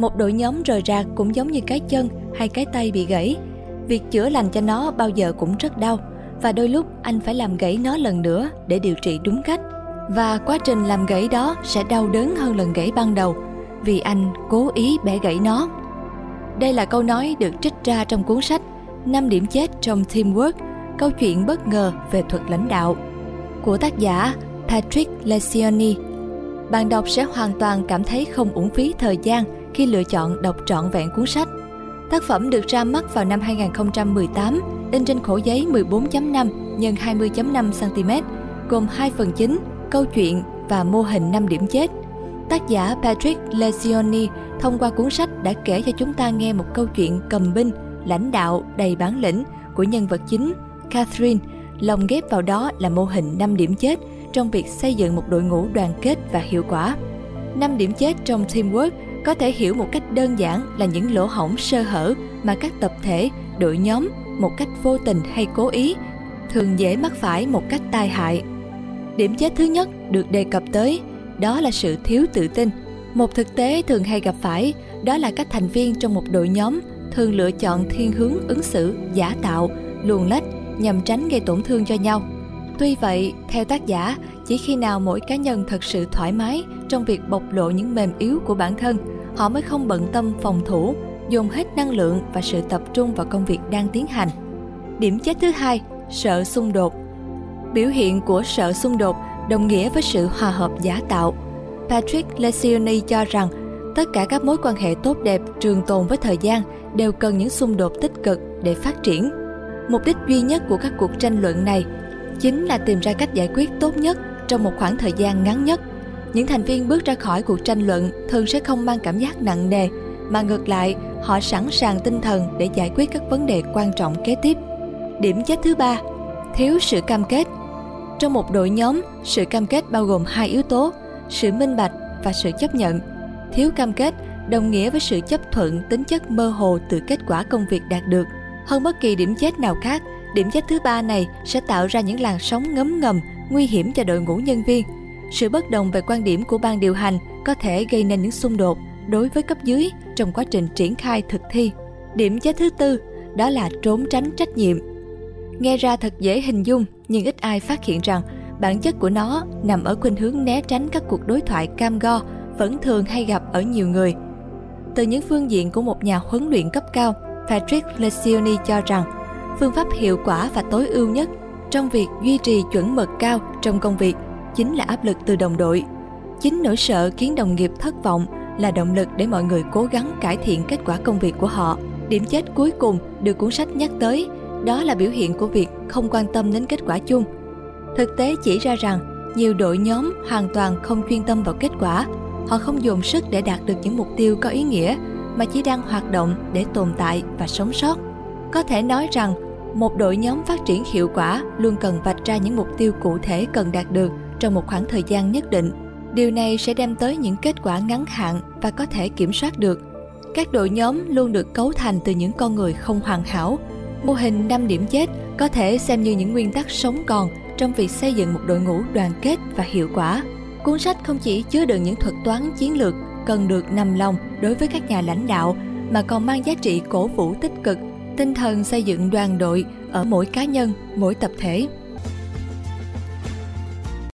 Một đội nhóm rời rạc cũng giống như cái chân hay cái tay bị gãy. Việc chữa lành cho nó bao giờ cũng rất đau và đôi lúc anh phải làm gãy nó lần nữa để điều trị đúng cách. Và quá trình làm gãy đó sẽ đau đớn hơn lần gãy ban đầu vì anh cố ý bẻ gãy nó. Đây là câu nói được trích ra trong cuốn sách 5 điểm chết trong Teamwork, câu chuyện bất ngờ về thuật lãnh đạo của tác giả Patrick lecioni Bạn đọc sẽ hoàn toàn cảm thấy không uổng phí thời gian khi lựa chọn đọc trọn vẹn cuốn sách. Tác phẩm được ra mắt vào năm 2018, in trên khổ giấy 14.5 x 20.5 cm, gồm hai phần chính, câu chuyện và mô hình 5 điểm chết. Tác giả Patrick lezioni thông qua cuốn sách đã kể cho chúng ta nghe một câu chuyện cầm binh, lãnh đạo đầy bản lĩnh của nhân vật chính Catherine, lồng ghép vào đó là mô hình 5 điểm chết trong việc xây dựng một đội ngũ đoàn kết và hiệu quả. 5 điểm chết trong teamwork có thể hiểu một cách đơn giản là những lỗ hổng sơ hở mà các tập thể, đội nhóm một cách vô tình hay cố ý thường dễ mắc phải một cách tai hại. Điểm chết thứ nhất được đề cập tới đó là sự thiếu tự tin. Một thực tế thường hay gặp phải đó là các thành viên trong một đội nhóm thường lựa chọn thiên hướng ứng xử giả tạo, luồn lách nhằm tránh gây tổn thương cho nhau. Tuy vậy, theo tác giả, chỉ khi nào mỗi cá nhân thật sự thoải mái trong việc bộc lộ những mềm yếu của bản thân, họ mới không bận tâm phòng thủ, dồn hết năng lượng và sự tập trung vào công việc đang tiến hành. Điểm chết thứ hai, sợ xung đột. Biểu hiện của sợ xung đột đồng nghĩa với sự hòa hợp giả tạo. Patrick Lencioni cho rằng tất cả các mối quan hệ tốt đẹp trường tồn với thời gian đều cần những xung đột tích cực để phát triển. Mục đích duy nhất của các cuộc tranh luận này chính là tìm ra cách giải quyết tốt nhất trong một khoảng thời gian ngắn nhất. Những thành viên bước ra khỏi cuộc tranh luận thường sẽ không mang cảm giác nặng nề, mà ngược lại, họ sẵn sàng tinh thần để giải quyết các vấn đề quan trọng kế tiếp. Điểm chết thứ ba, thiếu sự cam kết. Trong một đội nhóm, sự cam kết bao gồm hai yếu tố, sự minh bạch và sự chấp nhận. Thiếu cam kết đồng nghĩa với sự chấp thuận tính chất mơ hồ từ kết quả công việc đạt được. Hơn bất kỳ điểm chết nào khác, điểm chết thứ ba này sẽ tạo ra những làn sóng ngấm ngầm nguy hiểm cho đội ngũ nhân viên. Sự bất đồng về quan điểm của ban điều hành có thể gây nên những xung đột đối với cấp dưới trong quá trình triển khai thực thi. Điểm chết thứ tư đó là trốn tránh trách nhiệm. Nghe ra thật dễ hình dung nhưng ít ai phát hiện rằng bản chất của nó nằm ở khuynh hướng né tránh các cuộc đối thoại cam go vẫn thường hay gặp ở nhiều người. Từ những phương diện của một nhà huấn luyện cấp cao, Patrick Lecioni cho rằng phương pháp hiệu quả và tối ưu nhất trong việc duy trì chuẩn mực cao trong công việc chính là áp lực từ đồng đội. Chính nỗi sợ khiến đồng nghiệp thất vọng là động lực để mọi người cố gắng cải thiện kết quả công việc của họ. Điểm chết cuối cùng được cuốn sách nhắc tới đó là biểu hiện của việc không quan tâm đến kết quả chung. Thực tế chỉ ra rằng nhiều đội nhóm hoàn toàn không chuyên tâm vào kết quả, họ không dồn sức để đạt được những mục tiêu có ý nghĩa mà chỉ đang hoạt động để tồn tại và sống sót. Có thể nói rằng, một đội nhóm phát triển hiệu quả luôn cần vạch ra những mục tiêu cụ thể cần đạt được trong một khoảng thời gian nhất định. Điều này sẽ đem tới những kết quả ngắn hạn và có thể kiểm soát được. Các đội nhóm luôn được cấu thành từ những con người không hoàn hảo. Mô hình 5 điểm chết có thể xem như những nguyên tắc sống còn trong việc xây dựng một đội ngũ đoàn kết và hiệu quả. Cuốn sách không chỉ chứa đựng những thuật toán chiến lược cần được nằm lòng đối với các nhà lãnh đạo, mà còn mang giá trị cổ vũ tích cực tinh thần xây dựng đoàn đội ở mỗi cá nhân mỗi tập thể.